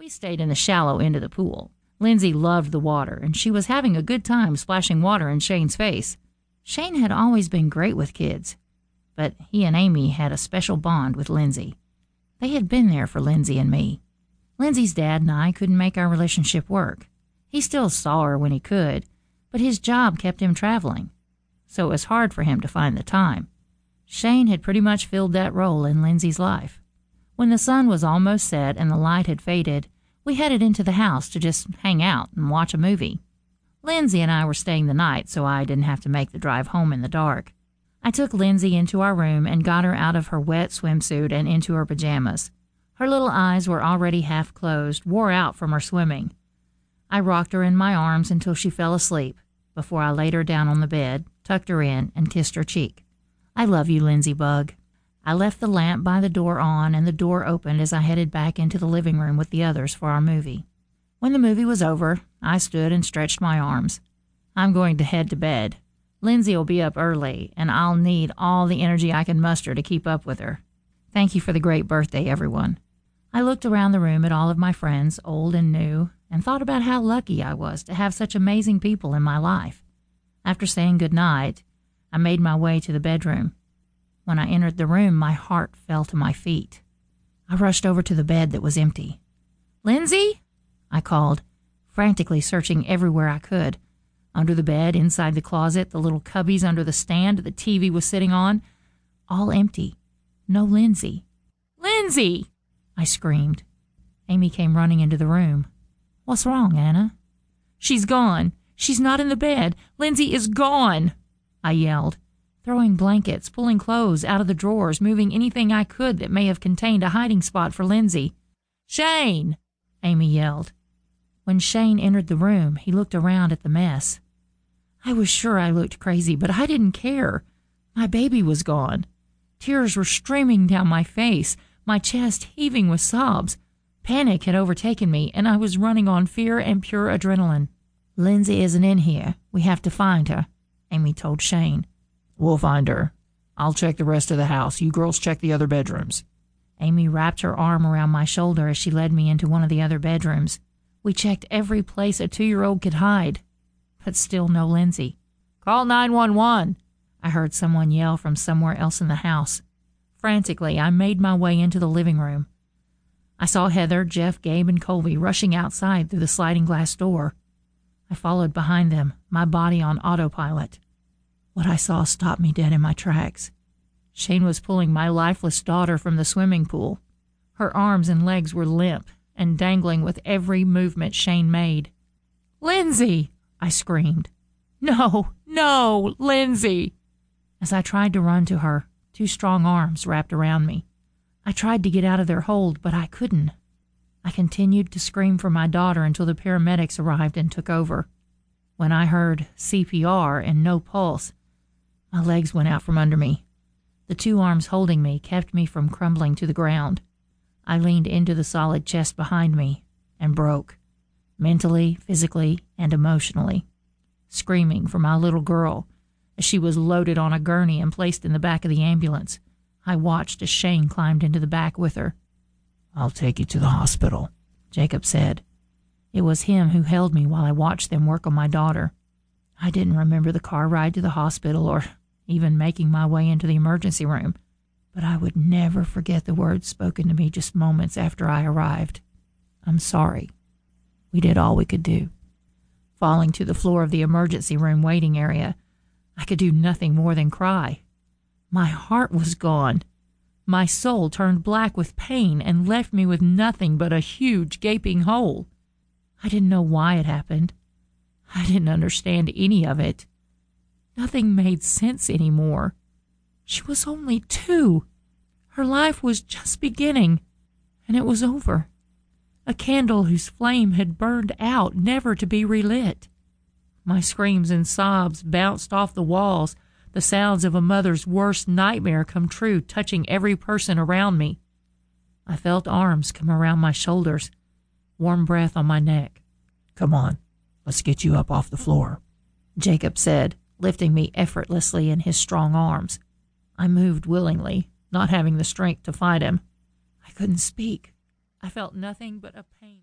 We stayed in the shallow end of the pool. Lindsey loved the water, and she was having a good time splashing water in Shane's face. Shane had always been great with kids, but he and Amy had a special bond with Lindsey. They had been there for Lindsey and me. Lindsey's dad and I couldn't make our relationship work. He still saw her when he could, but his job kept him traveling, so it was hard for him to find the time. Shane had pretty much filled that role in Lindsey's life. When the sun was almost set and the light had faded, we headed into the house to just hang out and watch a movie. Lindsey and I were staying the night, so I didn't have to make the drive home in the dark. I took Lindsey into our room and got her out of her wet swimsuit and into her pajamas. Her little eyes were already half closed, wore out from her swimming. I rocked her in my arms until she fell asleep, before I laid her down on the bed, tucked her in, and kissed her cheek. I love you, Lindsey Bug. I left the lamp by the door on, and the door opened as I headed back into the living room with the others for our movie. When the movie was over, I stood and stretched my arms. I'm going to head to bed. Lindsey will be up early, and I'll need all the energy I can muster to keep up with her. Thank you for the great birthday, everyone. I looked around the room at all of my friends, old and new, and thought about how lucky I was to have such amazing people in my life. After saying good night, I made my way to the bedroom. When I entered the room, my heart fell to my feet. I rushed over to the bed that was empty. Lindsey? I called, frantically searching everywhere I could. Under the bed, inside the closet, the little cubbies under the stand the TV was sitting on, all empty. No Lindsey. Lindsey! I screamed. Amy came running into the room. What's wrong, Anna? She's gone. She's not in the bed. Lindsey is gone, I yelled, throwing blankets, pulling clothes out of the drawers, moving anything I could that may have contained a hiding spot for Lindsey. Shane! Amy yelled. When Shane entered the room, he looked around at the mess. I was sure I looked crazy, but I didn't care. My baby was gone. Tears were streaming down my face, my chest heaving with sobs. Panic had overtaken me, and I was running on fear and pure adrenaline. Lindsey isn't in here. We have to find her, Amy told Shane. We'll find her. I'll check the rest of the house. You girls check the other bedrooms. Amy wrapped her arm around my shoulder as she led me into one of the other bedrooms. We checked every place a two year old could hide, but still no Lindsey. Call 911, I heard someone yell from somewhere else in the house. Frantically, I made my way into the living room. I saw Heather, Jeff, Gabe, and Colby rushing outside through the sliding glass door. I followed behind them, my body on autopilot. What I saw stopped me dead in my tracks. Shane was pulling my lifeless daughter from the swimming pool. Her arms and legs were limp and dangling with every movement Shane made. Lindsey! I screamed. No, no, Lindsey! As I tried to run to her, two strong arms wrapped around me. I tried to get out of their hold, but I couldn't. I continued to scream for my daughter until the paramedics arrived and took over. When I heard CPR and no pulse, my legs went out from under me. The two arms holding me kept me from crumbling to the ground. I leaned into the solid chest behind me and broke, mentally, physically, and emotionally, screaming for my little girl as she was loaded on a gurney and placed in the back of the ambulance. I watched as Shane climbed into the back with her. I'll take you to the hospital, Jacob said. It was him who held me while I watched them work on my daughter. I didn't remember the car ride to the hospital or even making my way into the emergency room, but I would never forget the words spoken to me just moments after I arrived. I'm sorry. We did all we could do. Falling to the floor of the emergency room waiting area, I could do nothing more than cry. My heart was gone. My soul turned black with pain and left me with nothing but a huge gaping hole. I didn't know why it happened. I didn't understand any of it. Nothing made sense anymore. She was only two. Her life was just beginning, and it was over. A candle whose flame had burned out, never to be relit. My screams and sobs bounced off the walls, the sounds of a mother's worst nightmare come true, touching every person around me. I felt arms come around my shoulders, warm breath on my neck. Come on, let's get you up off the floor, Jacob said, lifting me effortlessly in his strong arms. I moved willingly, not having the strength to fight him. I couldn't speak. I felt nothing but a pain.